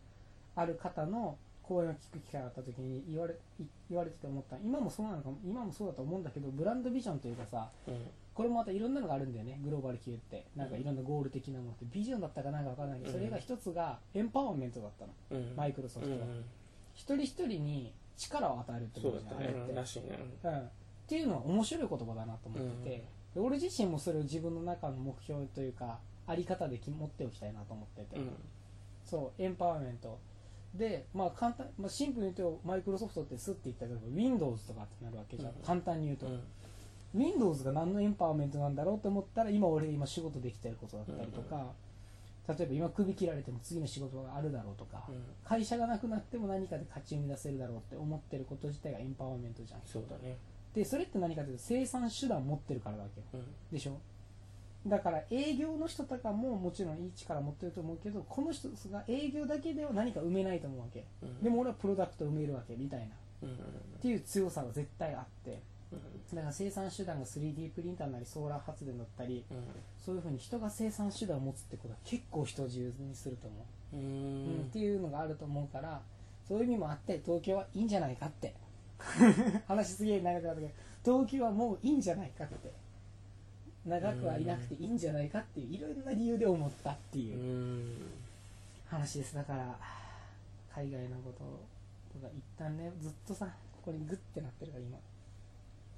ある方の講演を聞く機会があった時に言われい言われてて思った。今もそうなのかも今もそうだと思うんだけどブランドビジョンというかさうんこれもまたいろんなのがあるんだよね。グローバル級って。なんかいろんなゴール的なものって。ビジョンだったかなんかわからない。けどそれが一つがエンパワーメントだったの。うん。マイクロソフトは。うん。一人一人に力を与えるってことじゃんあれって。しいね。うん、っていうのは面白い言葉だなと思ってて、で俺自身もそれを自分の中の目標というかあり方でき持っておきたいなと思ってて、うん。そうエンパワーメント。でまあ簡単、まあ、シンプルに言うとマイクロソフトってスッて言ったけど Windows とかってなるわけじゃん、うん。簡単に言うと、うん Windows が何のエンパワーメントなんだろうと思ったら今俺今仕事できてることだったりとか、例えば今首切られても次の仕事があるだろうとか、うん。会社がなくなっても何かで勝ち生み出せるだろうって思ってること自体がエンパワーメントじゃん。そうだね。でそれって何かというと生産手段持ってるからだわけよ。うん。でしょだから営業の人とかももちろんいい力持ってると思うけどこの人が営業だけでは何か埋めないと思うわけ。うん。でも俺はプロダクト埋めるわけみたいな。っうんていう強さが絶対あってうん。だから生産手段が 3D プリンターなりソーラー発電だったりうん。そういうふうに人が生産手段を持つってことは結構人を自由にすると思う、ううん。んっていうのがあると思うからそういう意味もあって東京はいいんじゃないかって。<laughs> 話すげえ長くなったけど東京はもういいんじゃないかって。長くはいなくていいんじゃないかっていういろんな理由で思ったってういうん。話です。だから海外のこととか一旦ねずっとさここにグッてなってるから今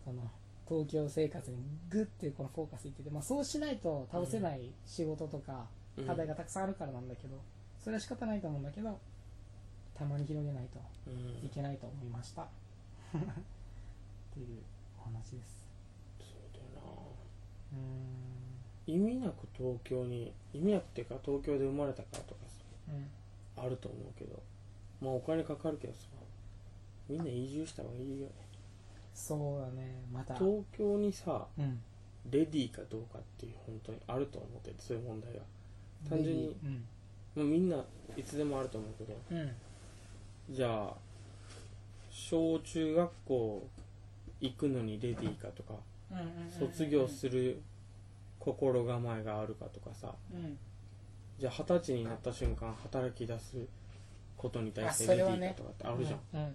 その東京生活にグッてこのフォーカスいってて、まあ、そうしないと倒せない仕事とかうん。課題がたくさんあるからなんだけどそれは仕方ないと思うんだけどたまに広げないとうん。いけないと思いました。<laughs> っていうお話です。そうだようーん。な意味なく東京に意味なくっていうか東京で生まれたからとかうん。さあると思うけどまあお金かかるけどさみんな移住した方がいいよねそうだねまた。東京にさうん。レディーかどうかっていう本当にあると思っててそういう問題が。単純にうん。まあみんないつでもあると思うけど。うん。じゃあ小中学校行くのにレディーかとか卒業する心構えがあるかとかさ。うん。じゃあ二十歳になった瞬間働き出すことに対してレディーかとかってあるじゃん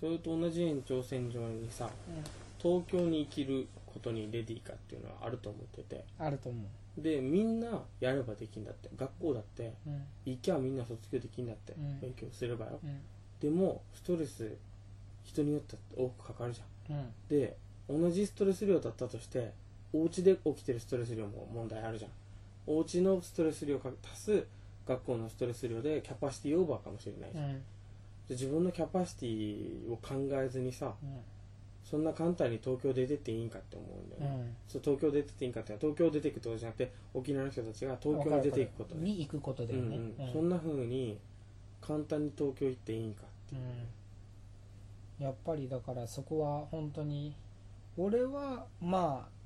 それと同じ延長線上にさ東京に生きることにレディーかっていうのはあると思ってて。あると思う。でみんなやればできんだって。学校だって。うん。行きゃみんな卒業できんだって、うん。勉強すればよ。うん。でもストレス人によって多くかかるじゃん。うん。で同じストレス量だったとしてお家で起きてるストレス量も問題あるじゃん。お家のストレス量か足す学校のストレス量でキャパシティオーバーかもしれないじゃん、自分のキャパシティを考えずにさうん。そんな簡単に東京出てっていいんかって思うんだよね、うん。そう東京出てっていいんかって東京出ていくってことじゃなくて沖縄の人たちが東京に出ていくことねに行くことだよね。うんうん。うん。そんな風に簡単に東京行っていいんかって。うん。やっぱりだからそこは本当に俺はまあ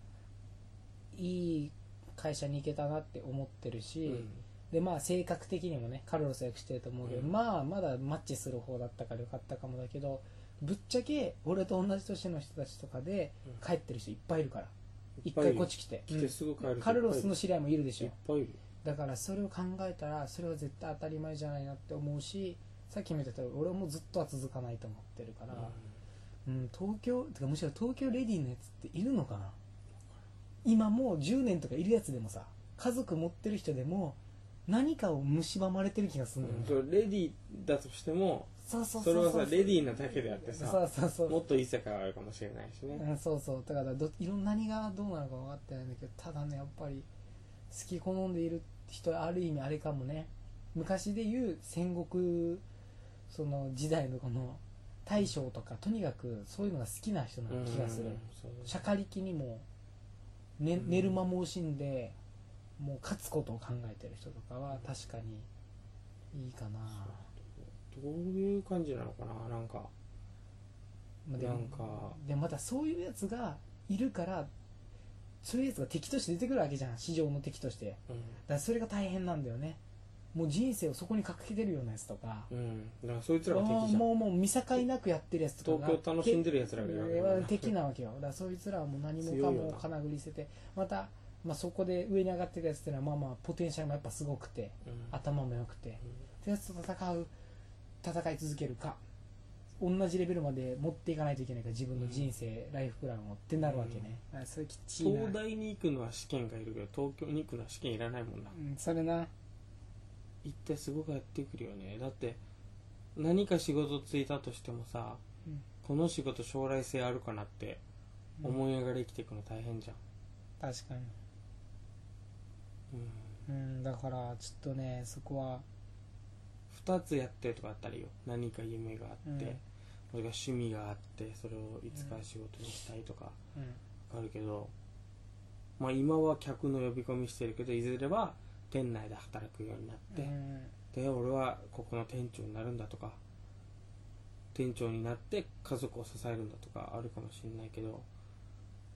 いい会社に行けたなって思ってるし、でまあ性格的にもねカルロスはよく知ってると思うけど、うん。まあまだマッチする方だったからよかったかもだけどぶっちゃけ俺と同じ年の人たちとかでうん。帰ってる人いっぱいいるから。いっぱいいる。一回こっち来て。来てすぐ帰る人カルロスの知り合いもいるでしょ。いっぱいいる。だからそれを考えたらそれは絶対当たり前じゃないなって思うしさっきも言った俺もずっとは続かないと思ってるから、うん、東京てかむしろ東京レディーのやつっているのかな？今もう10年とかいるやつでもさ家族持ってる人でも何かを蝕まれてる気がするんだよ。ね、うんレディーだとしてもそうそうそれはさレディーーなだけであってさそうそうそうもっといい世界があるかもしれないしね。うん、そうそう。だからどいろんな何がどうなのか分かってないんだけどただねやっぱりき好んでいる人はある意味あれかもね。昔で言う戦国その時代のこの大将とかとにかくそういうのが好きな人な気がする。うんそう釈迦力にも、ねうん寝る間も惜しんでもう勝つことを考えてる人とかは確かにいいかな、どういう感じなのかななんか。まあでもなんか。でもまたそういうやつがいるからそういうやつが敵として出てくるわけじゃん。市場の敵として。だかうんらそれが大変なんだよね。もう人生をそこにかけてるようなやつとか。うん。だからそいつらが敵じゃん。もうもう見境なくやってるやつとか。が東京楽しんでるやつらがいるわけ敵なわけよ。だからそいつらはもう何もかもかなぐり捨ててまた、まあ、そこで上に上がってるやつっていうのはまあまあポテンシャルもやっぱすごくてうん。頭も良くて。ってやつと戦う戦い続けるか同じレベルまで持っていかないといけないから自分の人生、ライフプランをってなるわけね、だからそれきっち東大に行くのは試験がいるけど東京に行くのは試験いらないもんな。うん、それな。行ってすごくやってくるよね。だって何か仕事ついたとしてもさ、うん。この仕事将来性あるかなって思いながら生きていくの大変じゃん、確かにうんうんだからちょっとねそこは2つやってるとかあったらいいよ。何か夢があって、うん。それが趣味があってそれをいつか仕事にしたいとかうん。あるけど、まあ今は客の呼び込みしてるけどいずれは店内で働くようになって、うん。で俺はここの店長になるんだとか店長になって家族を支えるんだとかあるかもしれないけど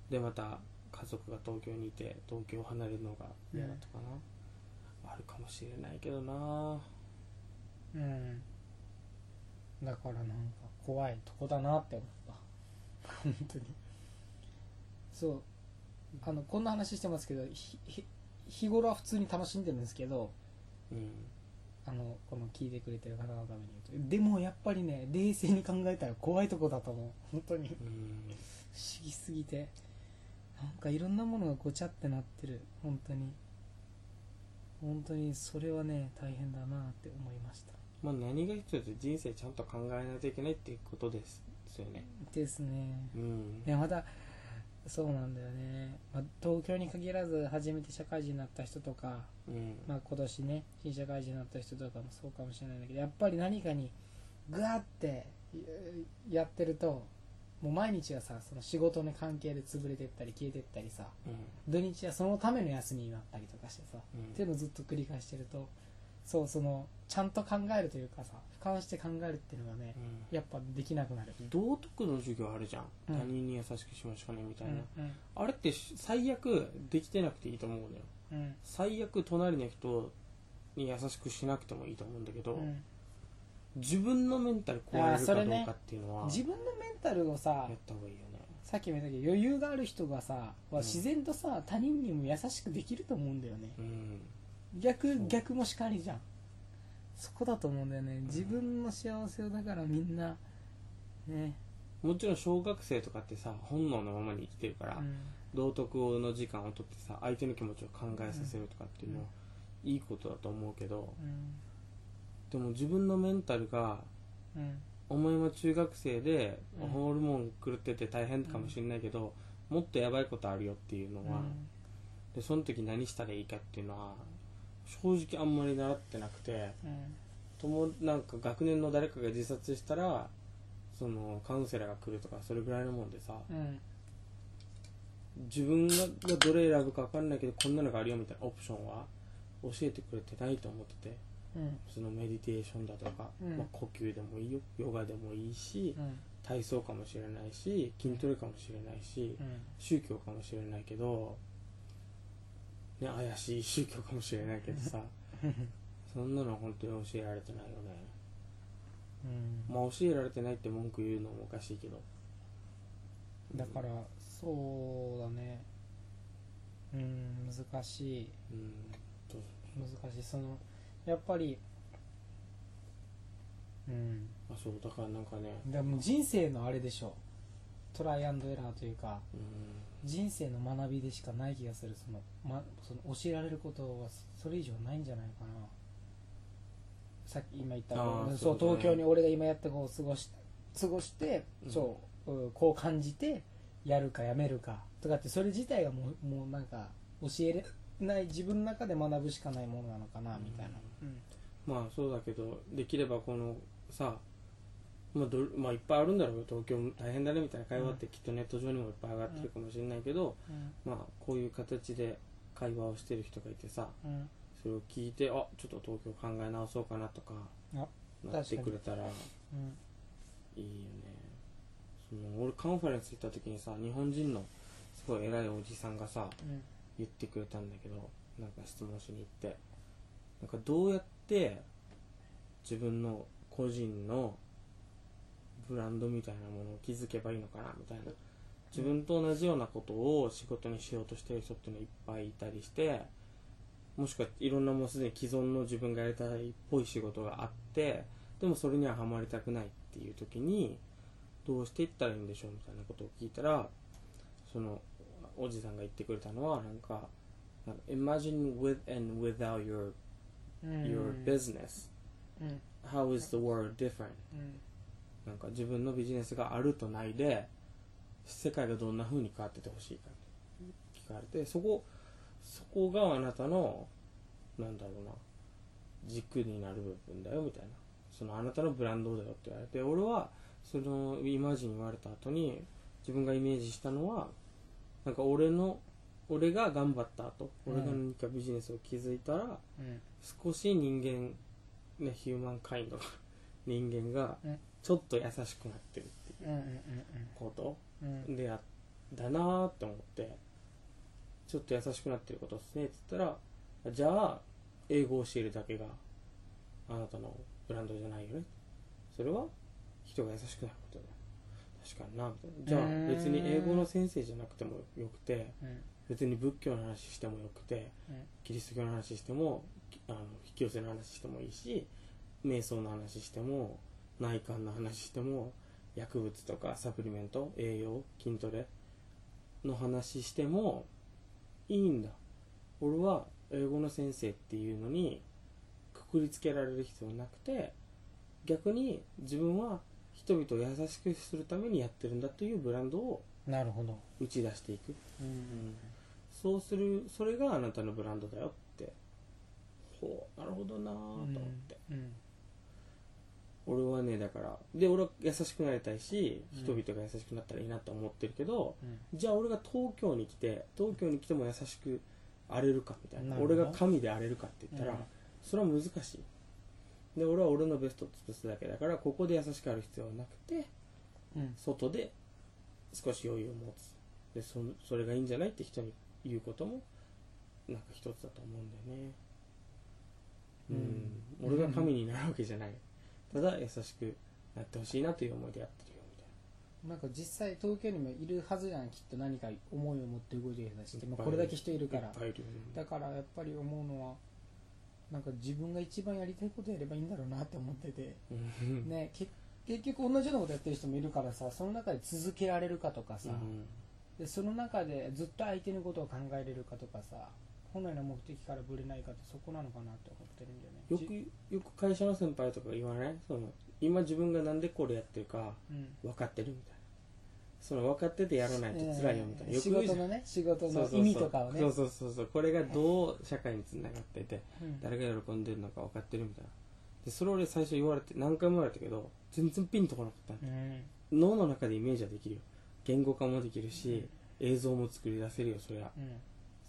でまた家族が東京にいて東京を離れるのが嫌だとかな、あるかもしれないけどな。うん。だからなんか怖いとこだなって思った。本当に。そう。あのこんな話してますけど日頃は普通に楽しんでるんですけどうんあのこの聞いてくれてる方のために言うとでもやっぱりね冷静に考えたら怖いとこだと思う。本当に。不うん。思議すぎて。なんかいろんなものがごちゃってなってる。本当に本当にそれはね大変だなって思いました。まあ何が必要って人生ちゃんと考えないといけないっていうことですですよね。ですね。うん。いやまたそうなんだよね、まあ、東京に限らず初めて社会人になった人とか、うん。まあ、今年ね新社会人になった人とかもそうかもしれないんだけどやっぱり何かにグワっていやってるともう毎日がさその仕事の関係で潰れてったり消えてったりさうん。土日はそのための休みになったりとかしてさ、うん。っていうのをずっと繰り返してるとそうそのちゃんと考えるというかさ俯瞰して考えるっていうのがねうん。やっぱできなくなる、道徳の授業あるじゃん、うん。他人に優しくしましょうねみたいな、うんあれってし最悪できてなくていいと思うのよ。うん。最悪隣の人に優しくしなくてもいいと思うんだけど、うん自分のメンタル壊れるかどうかっていうのは、自分のメンタルをさやった方がいいよね。さっきも言ったけど余裕がある人がさ、は自然とさ他人にも優しくできると思うんだよね。うん。逆逆もしかりじゃん。そこだと思うんだよね。自分の幸せをだからみんなね。もちろん小学生とかってさ本能のままに生きてるから、うん。道徳の時間をとってさ相手の気持ちを考えさせるとかっていうのは、いいことだと思うけどでも自分のメンタルがうん。うんお前は中学生でうん。ホルモン狂ってて大変かもしれないけど、もっとやばいことあるよっていうのは、でその時何したらいいかっていうのは正直あんまり習ってなくてうん。ともなんか学年の誰かが自殺したらそのカウンセラーが来るとかそれぐらいのもんでさうん。自分がどれ選ぶか分かんないけどこんなのがあるよみたいなオプションは教えてくれてないと思っててうん。そのメディテーションだとか、うん。まあ、呼吸でもいいよヨガでもいいしうん。体操かもしれないし筋トレかもしれないしうん。宗教かもしれないけど、ね、怪しい宗教かもしれないけどさ <laughs> そんなの本当に教えられてないよね。うん。まあ教えられてないって文句言うのもおかしいけど。だからそうだね。うん難しい。うんと難しい。そのやっぱりうん。あそうだからなんかね。でも人生のあれでしょ。トライアンドエラーというかうん。人生の学びでしかない気がする。その,、ま、その教えられることはそれ以上ないんじゃないかな。さっき今言ったそうね。東京に俺が今やってこう過ごし過ごして、うん。そううんこう感じてやるかやめるかとかってそれ自体がもうもうなんか教えれない自分の中で学ぶしかないものなのかなみたいな、まあそうだけどできればこのさまあどまあ、いっぱいあるんだろうよ。東京大変だねみたいな会話ってきっとネット上にもいっぱい上がってるかもしれないけど、うん。まあこういう形で会話をしてる人がいてさうん。それを聞いてあちょっと東京考え直そうかなとかあなってくれたらいうん。いよね。その俺カンファレンス行った時にさ日本人のすごい偉いおじさんがさうん言ってくれたんだけどなんか質問しに行って。なんかどうやって自分の個人のブランドみたいなものを築けばいいのかなみたいな。自分と同じようなことを仕事にしようとしてる人っていうのいっぱいいたりしてもしくはいろんなもうすでに既存の自分がやりたいっぽい仕事があってでもそれにはハマりたくないっていう時にどうしていったらいいんでしょうみたいなことを聞いたらそのおじさんが言ってくれたのはなんかなんか Imagine with and without your うん。your business. うん。How is the world different? うん。なんか自分のビジネスがあるとないで世界がどんな風に変わっててほしいかって聞かれてそこそこがあなたのなんだろうな軸になる部分だよみたいな。そのあなたのブランドだよって言われて俺はそのイマジン言われた後に自分がイメージしたのはなんか俺の俺が頑張った後、うん。俺が何かビジネスを築いたらうん。少し人間ねヒューマンカインドが <laughs> 人間がうん。ちょっと優しくなってるっていうことであだなーって思ってちょっと優しくなってることですねって言ったらじゃあ英語を教えるだけがあなたのブランドじゃないよね。それは人が優しくなることだ。よ確かにな。みたいなじゃあ別に英語の先生じゃなくてもよくてうん。別に仏教の話してもよくてうん。キリスト教の話してもきあの引き寄せの話してもいいし瞑想の話しても内観の話しても薬物とかサプリメント栄養筋トレの話してもいいんだ。俺は英語の先生っていうのにくくりつけられる必要なくて逆に自分は人々を優しくするためにやってるんだというブランドをなるほど。打ち出していく。うんそうするそれがあなたのブランドだよって。ほうなるほどなぁと思って、うん俺はねだからで俺は優しくなりたいしうん人々が優しくなったらいいなと思ってるけど、うん。じゃあ俺が東京に来て東京に来ても優しく荒れるかみたいな。俺が神で荒れるかって言ったら、うん。それは難しいで俺は俺のベストを尽くすだけだからここで優しくある必要はなくてうん。外で少し余裕を持つ。でそそれがいいんじゃないって人に言うこともなんか一つだと思うんだよね。うん、うん。俺が神になるわけじゃない。ただ優しくなってほしいなという思いでやってるよみたいな。んか実際東京にもいるはずじゃんきっと何か思いを持って動いてる人たちって、これだけ人いるからだからやっぱり思うのはなんか自分が一番やりたいことやればいいんだろうなって思ってて、うん。ね、け結局同じようなことやってる人もいるからさその中で続けられるかとかさ、うん。でその中でずっと相手のことを考えれるかとかさ本来の目的からぶれないかってそこなのかなって思ってるんだよね。よじくよく会社の先輩とか言わない？その今自分がなんでこれやってるかうん。分かってるみたいなその分かっててやらないと辛いよみたいな、えー仕事のね仕事の意味とかをね。そうそうそうそう。これがどう社会につながっててうん。誰が喜んでるのか分かってるみたいな。でそれ俺最初言われて何回も言われたけど全然ピンとこなかった。のうん。脳の中でイメージはできるよ。言語化もできるし、映像も作り出せるよそりゃ。うん。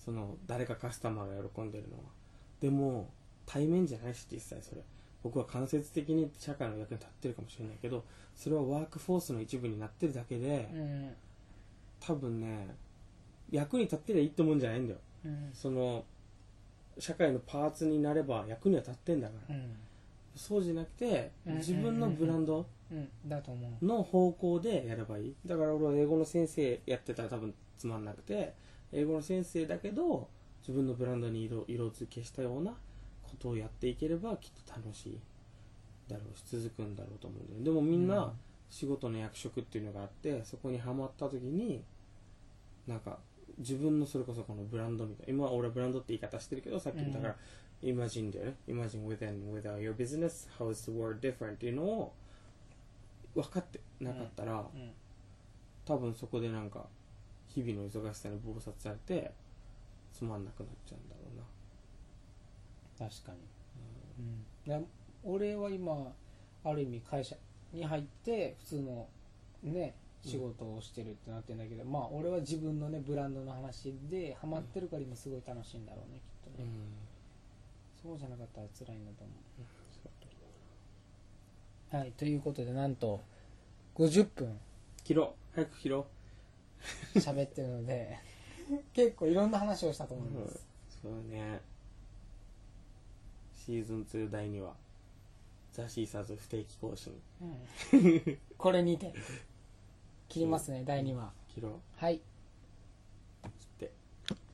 その誰かカスタマーが喜んでるのは。でも対面じゃないし実際それ僕は間接的に社会の役に立ってるかもしれないけどそれはワークフォースの一部になってるだけで、うん。多分ね役に立ってりゃいいってもんじゃないんだよ。うん。その社会のパーツになれば役には立ってんだから、うん。そうじゃなくてうん。自分のブランドの方向でやればいい。だから俺は英語の先生やってたら多分つまんなくて英語の先生だけど自分のブランドに色色付けしたようなことをやっていければきっと楽しいだろうし続くんだろうと思うんだよね。でもみんうん。な仕事の役職っていうのがあってそこにはまった時になんか自分のそれこそこのブランドみたいな今は俺はブランドって言い方してるけどさっきもだから、Imagine だよね。Imagine with and without your business how is the world different っていうのを分かってなかったら、うん。多分そこでなんか日々の忙しさに忙殺されてつまんなくなっちゃうんだ確かに、うん、で俺は今ある意味会社に入って普通のね仕事をしてるってなってんだけど、まあ俺は自分のねブランドの話でハマってるから今すごい楽しいんだろうねきっとね、そうじゃなかったら辛いんだと思う。はいということでなんと50分。切ろう。早く切ろ喋ってるので結構いろんな話をしたとう、思います、そうねシーズン2第2話ザ・シーサーズ不定期更新。うん。これにて。切りますね第2話切ろうはい